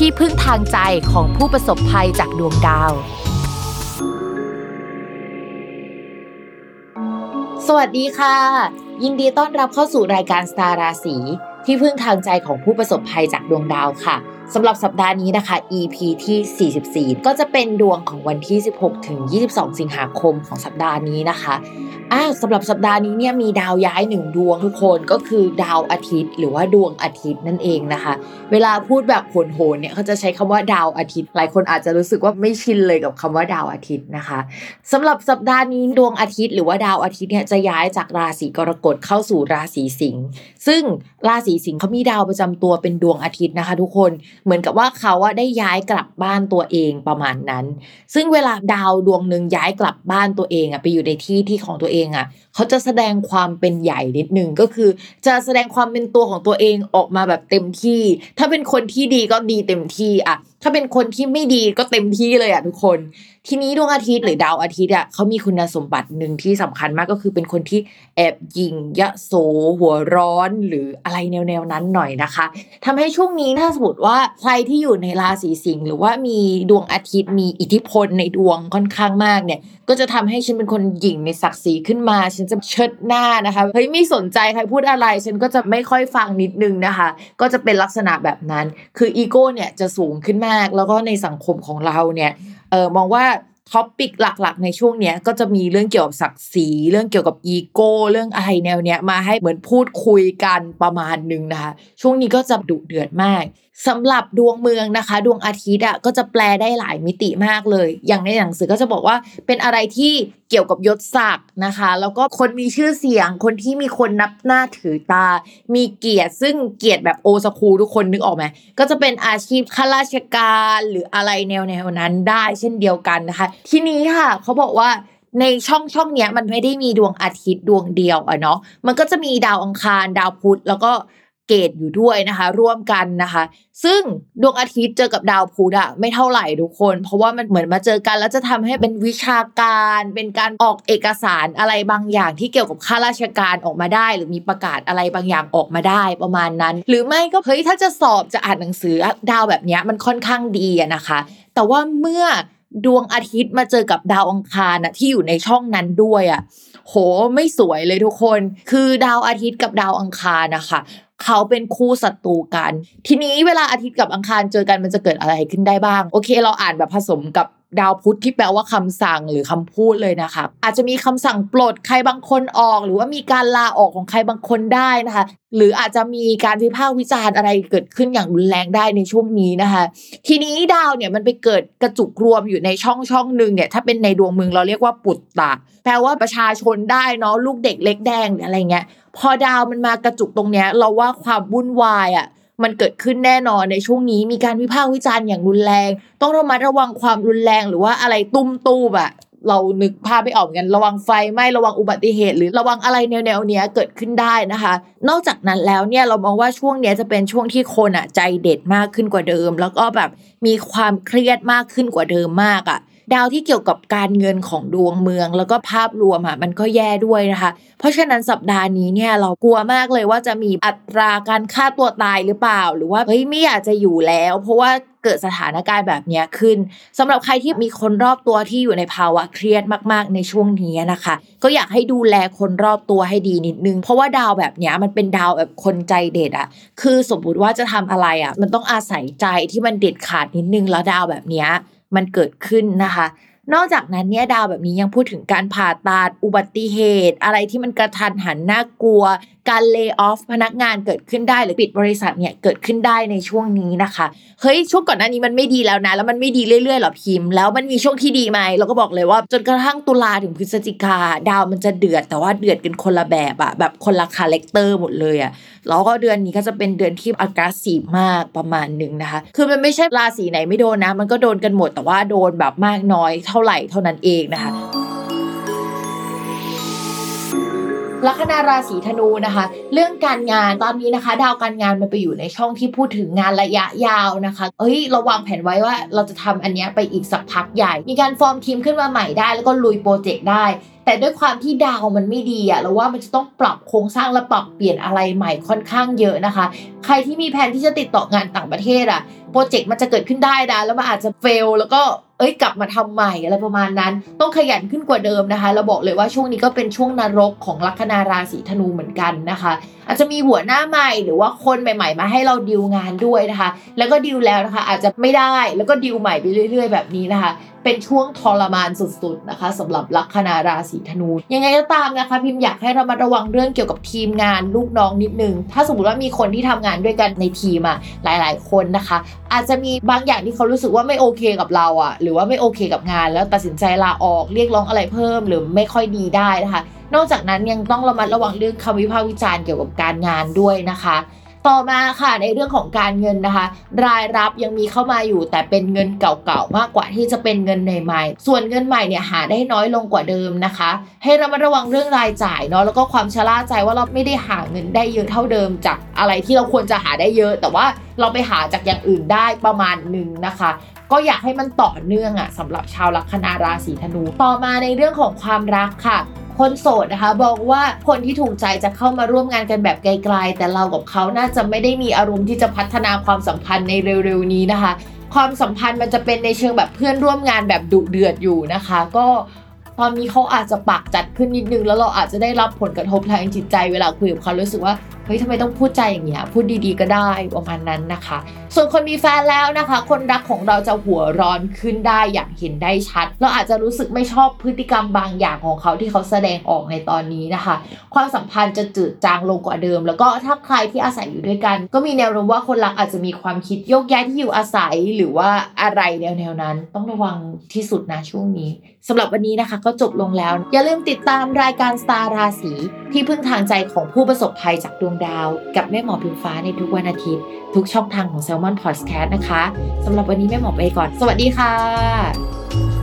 ที่พึ่งทางใจของผู้ประสบภัยจากดวงดาว สวัสดีค่ะ ยินดีต้อนรับเข้าสู่รายการสตาราศีที่พึ่งทางใจของผู้ประสบภัยจากดวงดาวค่ะสำหรับสัปดาห์นี้นะคะ EP ที่ 44 ก็จะเป็นดวงของวันที่ 16 ถึง 22 สิงหาคมของสัปดาห์นี้นะคะ อ่าสำหรับสัปดาห์นี้เนี่ยมีดาวย้ายหนึ่งดวงทุกคนก็คือดาวอาทิตย์ หรือว่าดวงอาทิตย์นั่นเองนะคะ เวลาพูดแบบโหนๆเนี่ยเขาจะใช้คำว่าดาวอาทิตย์ หลายคนอาจจะรู้สึกว่าไม่ชินเลยกับคำว่าดาวอาทิตย์นะคะสำหรับสัปดาห์นี้ดวงอาทิตย์ หรือว่าดาวอาทิตย์เนี่ยจะย้ายจากราศีกรกฎเข้าสู่ราศีสิงห์ซึ่งราศีสิงห์เขามีดาวประจำตัวเป็นดวงอาทิตย์นะคะ ทุกคนเหมือนกับว่าเขาอะได้ย้ายกลับบ้านตัวเองประมาณนั้น ซึ่งเวลาดาวดวงหนึ่งย้ายกลับบ้านตัวเองอะไปอยู่ในที่ที่ของตัวเองอะเขาจะแสดงความเป็นใหญ่นิดนึงก็คือ จะแสดงความเป็นตัวของตัวเองออกมาแบบเต็มที่ ถ้าเป็นคนที่ดีก็ดีเต็มที่อะ ถ้าเป็นคนที่ไม่ดีก็เต็มที่เลยอะทุกคน ทีนี้ดวงอาทิตย์หรือดาวอาทิตย์อะเขามีคุณสมบัติหนึ่งที่สำคัญมากก็คือเป็นคนที่แอบยิงยะโสหัวร้อนหรืออะไรแนวๆนั้นหน่อยนะคะทำให้ช่วงนี้ถ้าสมมติว่าใครที่อยู่ในราศีสิงห์หรือว่ามีดวงอาทิตย์มีอิทธิพลในดวงค่อนข้างมากเนี่ย ก็จะทำให้ฉันเป็นคนหยิ่งในศักดิ์ศรีขึ้นมา ฉันจะเชิดหน้านะคะเฮ้ยไม่สนใจใครพูดอะไร ฉันก็จะไม่ค่อยฟังนิดนึงนะคะ ก็จะเป็นลักษณะแบบนั้น คืออีโก้เนี่ยจะสูงขึ้นมากแล้วก็ในสังคมของเราเนี่ยเออมองว่า topic หลักๆ ในช่วงเนี้ยก็จะมีเรื่องเกี่ยวกับศักดิ์ศรีเรื่องเกี่ยวกับอีโก้เรื่องอะไรแนวเนี้ยมาให้เหมือนพูดคุยกันประมาณนึงนะคะ ช่วงนี้ก็จะดุเดือดมากสำหรับดวงเมืองนะคะ ดวงอาทิตย์อะก็จะแปลได้หลายมิติมากเลย อย่างในหนังสือก็จะบอกว่าเป็นอะไรที่เกี่ยวกับยศศักดิ์นะคะ แล้วก็คนมีชื่อเสียงคนที่มีคนนับหน้าถือตา มีเกียรติซึ่งเกียรติแบบโอสคูทุกคนนึกออกไหมก็จะเป็นอาชีพข้าราชการหรืออะไรแนวแนวนั้นได้เช่นเดียวกันนะคะ ทีนี้ค่ะเขาบอกว่าในช่องช่องเนี้ยมันไม่ได้มีดวงอาทิตย์ดวงเดียวอะเนาะมันก็จะมีดาวอังคารดาวพุธแล้วก็ เกตอยู่ด้วยนะคะ ร่วมกันนะคะ ซึ่งดวงอาทิตย์เจอกับดาวพุธอะไม่เท่าไหร่ทุกคน เพราะว่ามันเหมือนมาเจอกันแล้วจะทำให้เป็นวิชาการ เป็นการออกเอกสารอะไรบางอย่างที่เกี่ยวกับข้าราชการออกมาได้ หรือมีประกาศอะไรบางอย่างออกมาได้ประมาณนั้น หรือไม่ก็เฮ้ยถ้าจะสอบจะอ่านหนังสือดาวแบบนี้มันค่อนข้างดีนะคะ แต่ว่าเมื่อดวงอาทิตย์มาเจอกับดาวอังคารนะที่อยู่ในช่องนั้นด้วยอะ่ะโหไม่สวยเลยทุกคน คือดาวอาทิตย์กับดาวอังคารนะคะ เขาเป็นคู่ศัตรูกัน ทีนี้เวลาอาทิตย์กับอังคารเจอกันมันจะเกิดอะไรขึ้นได้บ้าง โอเค เราอ่านแบบผสมกับ ดาวพุธที่แปลว่าคำสั่งหรือคำพูดเลยนะคะ อาจจะมีคำสั่งปลดใครบางคนออก หรือว่ามีการลาออกของใครบางคนได้นะคะ หรืออาจจะมีการวิพากษ์วิจารณ์อะไรเกิดขึ้นอย่างรุนแรงได้ในช่วงนี้นะคะ ทีนี้ดาวเนี่ยมันไปเกิดกระจุกรวมอยู่ในช่องช่องหนึ่งเนี่ยถ้าเป็นในดวงเมืองเราเรียกว่าปุตตะ แปลว่าประชาชนได้เนาะลูกเด็กเล็กแดงอะไรเงี้ยพอดาวมันมากระจุกตรงเนี้ยเราว่าความวุ่นวายอะ มันเกิดขึ้นแน่นอนในช่วงนี้มีการวิพากษ์วิจารณ์อย่างรุนแรง ต้องระมัดระวังความรุนแรงหรือว่าอะไรตุ้มตู้แบบเรานึกภาพไม่ออกกันระวังไฟไหม้ระวังอุบัติเหตุ หรือระวังอะไรแนวๆเนี้ยเกิดขึ้นได้นะคะ นอกจากนั้นแล้วเนี่ยเรามองว่าช่วงเนี้ยจะเป็นช่วงที่คนอะใจเด็ดมากขึ้นกว่าเดิม แล้วก็แบบมีความเครียดมากขึ้นกว่าเดิมมากอะ ดาวที่เกี่ยวกับการเงินของดวงเมือง แล้วก็ภาพรวมอะมันก็แย่ด้วยนะคะ เพราะฉะนั้นสัปดาห์นี้เนี่ยเรากลัวมากเลยว่าจะมีอัตราการฆ่าตัวตายหรือเปล่า หรือว่าเฮ้ยไม่อยากจะอยู่แล้ว เพราะว่าเกิดสถานการณ์แบบนี้ขึ้นสำหรับใครที่มีคนรอบตัวที่อยู่ในภาวะเครียดมากๆในช่วงนี้นะคะ ก็อยากให้ดูแลคนรอบตัวให้ดีนิดนึง เพราะว่าดาวแบบนี้มันเป็นดาวแบบคนใจเด็ดอะคือสมมติว่าจะทำอะไรอะมันต้องอาศัยใจที่มันเด็ดขาดนิดนึงแล้วดาวแบบนี้ มันเกิดขึ้นนะคะ นอกจากนั้นเนี่ยดาวแบบนี้ยังพูดถึงการผ่าตัดอุบัติเหตุ อะไรที่มันกระทันหันน่ากลัว การ lay off พนักงานเกิดขึ้นได้หรือปิดบริษัทเนี่ยเกิดขึ้นได้ในช่วงนี้นะคะเฮ้ยช่วงก่อนหน้านี้มันไม่ดีแล้วนะ แล้วมันไม่ดีเรื่อยๆหรอพิมพ์แล้วมันมีช่วงที่ดีไหมเราก็บอกเลยว่าจนกระทั่งตุลาถึงพฤศจิกาดาวมันจะเดือดแต่ว่าเดือดกันคนละแบบอะแบบคนละ character หมดเลยอะแล้วก็เดือนนี้ก็จะเป็นเดือนที่อากาศสีมากประมาณหนึ่งนะคะ คือมันไม่ใช่ราศีไหนไม่โดนนะ มันก็โดนกันหมดแต่ว่าโดนแบบมากน้อยเท่าไหร่เท่านั้นเองนะคะลัคนาราศีธนูนะคะ เรื่องการงานตอนนี้นะคะ ดาวการงานมันไปอยู่ในช่องที่พูดถึงงานระยะยาวนะคะเอ้ยเราวางแผนไว้ว่าเราจะทำอันนี้ไปอีกสักพักใหญ่ มีการฟอร์มทีมขึ้นมาใหม่ได้ แล้วก็ลุยโปรเจกต์ได้ แต่ด้วยความที่ดาวมันไม่ดีอะเราว่ามันจะต้องปรับโครงสร้างและปรับเปลี่ยนอะไรใหม่ค่อนข้างเยอะนะคะ ใครที่มีแผนที่จะติดต่องานต่างประเทศอะโปรเจกต์มันจะเกิดขึ้นได้นะแล้วมันอาจจะเฟลแล้วก็เอ้ยกลับมาทำใหม่อะไรประมาณนั้น ต้องขยันขึ้นกว่าเดิมนะคะ เราบอกเลยว่าช่วงนี้ก็เป็นช่วงนรกของลัคนาราศีธนูเหมือนกันนะคะอาจจะมีหัวหน้าใหม่หรือว่าคนใหม่ ๆ มาให้เราดิวงานด้วยนะคะ แล้วก็ดิวแล้วนะคะ อาจจะไม่ได้แล้วก็ดิวใหม่ไปเรื่อย ๆ แบบนี้นะคะ เป็นช่วงทรมานสุดๆนะคะสำหรับลัคนาราศีธนู ยังไงก็ตามนะคะ พิมพ์อยากให้เรามาระวังเรื่องเกี่ยวกับทีมงานลูกน้องนิดนึง ถ้าสมมติว่ามีคนที่ทำงานด้วยกันในทีมอะหลาย ๆ คนนะคะ อาจจะมีบางอย่างที่เขารู้สึกว่าไม่โอเคกับเราอะหรือว่าไม่โอเคกับงาน แล้วตัดสินใจลาออกเรียกร้องอะไรเพิ่ม หรือไม่ค่อยดีได้นะคะ นอกจากนั้นยังต้องระมัดระวังเรื่องคำวิพากษ์วิจารณ์เกี่ยวกับการงานด้วยนะคะ ต่อมาค่ะในเรื่องของการเงินนะคะ รายรับยังมีเข้ามาอยู่ แต่เป็นเงินเก่าๆมากกว่าที่จะเป็นเงินใหม่ๆส่วนเงินใหม่เนี่ยหาได้น้อยลงกว่าเดิมนะคะ ให้เรามาระวังเรื่องรายจ่ายเนาะแล้วก็ความชะล่าใจว่าเราไม่ได้หาเงินได้เยอะเท่าเดิม จากอะไรที่เราควรจะหาได้เยอะ แต่ว่าเราไปหาจากอย่างอื่นได้ประมาณหนึ่งนะคะก็อยากให้มันต่อเนื่องอะสำหรับชาวลัคนาราศีธนู ต่อมาในเรื่องของความรักค่ะ คนโสดนะคะบอกว่าคนที่ถูกใจจะเข้ามาร่วมงานกันแบบไกลๆ แต่เรากับเขาน่าจะไม่ได้มีอารมณ์ที่จะพัฒนาความสัมพันธ์ในเร็วๆนี้นะคะ ความสัมพันธ์มันจะเป็นในเชิงแบบเพื่อนร่วมงานแบบดุเดือดอยู่นะคะ ก็ตอนนี้เขาอาจจะปากจัดขึ้นนิดนึง แล้วเราอาจจะได้รับผลกระทบทางจิตใจเวลาคุยกับเขารู้สึกว่า เฮ้ยทำไมต้องพูดใจอย่างเงี้ยพูดดีๆก็ได้ประมาณนั้นนะคะ ส่วนคนมีแฟนแล้วนะคะ คนรักของเราจะหัวร้อนขึ้นได้อย่างเห็นได้ชัด เราอาจจะรู้สึกไม่ชอบพฤติกรรมบางอย่างของเขาที่เขาแสดงออกในตอนนี้นะคะ ความสัมพันธ์จะจืดจางลงกว่าเดิม แล้วก็ถ้าใครที่อาศัยอยู่ด้วยกัน ก็มีแนวโน้มว่าคนรักอาจจะมีความคิดโยกย้ายที่อยู่อาศัยหรือว่าอะไรแนวๆนั้น ต้องระวังที่สุดนะช่วงนี้สำหรับวันนี้นะคะก็จบลงแล้ว อย่าลืมติดตามรายการสตาร์ราศีที่พึ่งทางใจของผู้ประสบภัยจากดวงดาว กับแม่หมอพิมฟ้าในทุกวันอาทิตย์ ทุกช่องทางของ s ซ l m o n Podcast นะคะสำหรับวันนี้แม่หมอไปก่อน สวัสดีค่ะ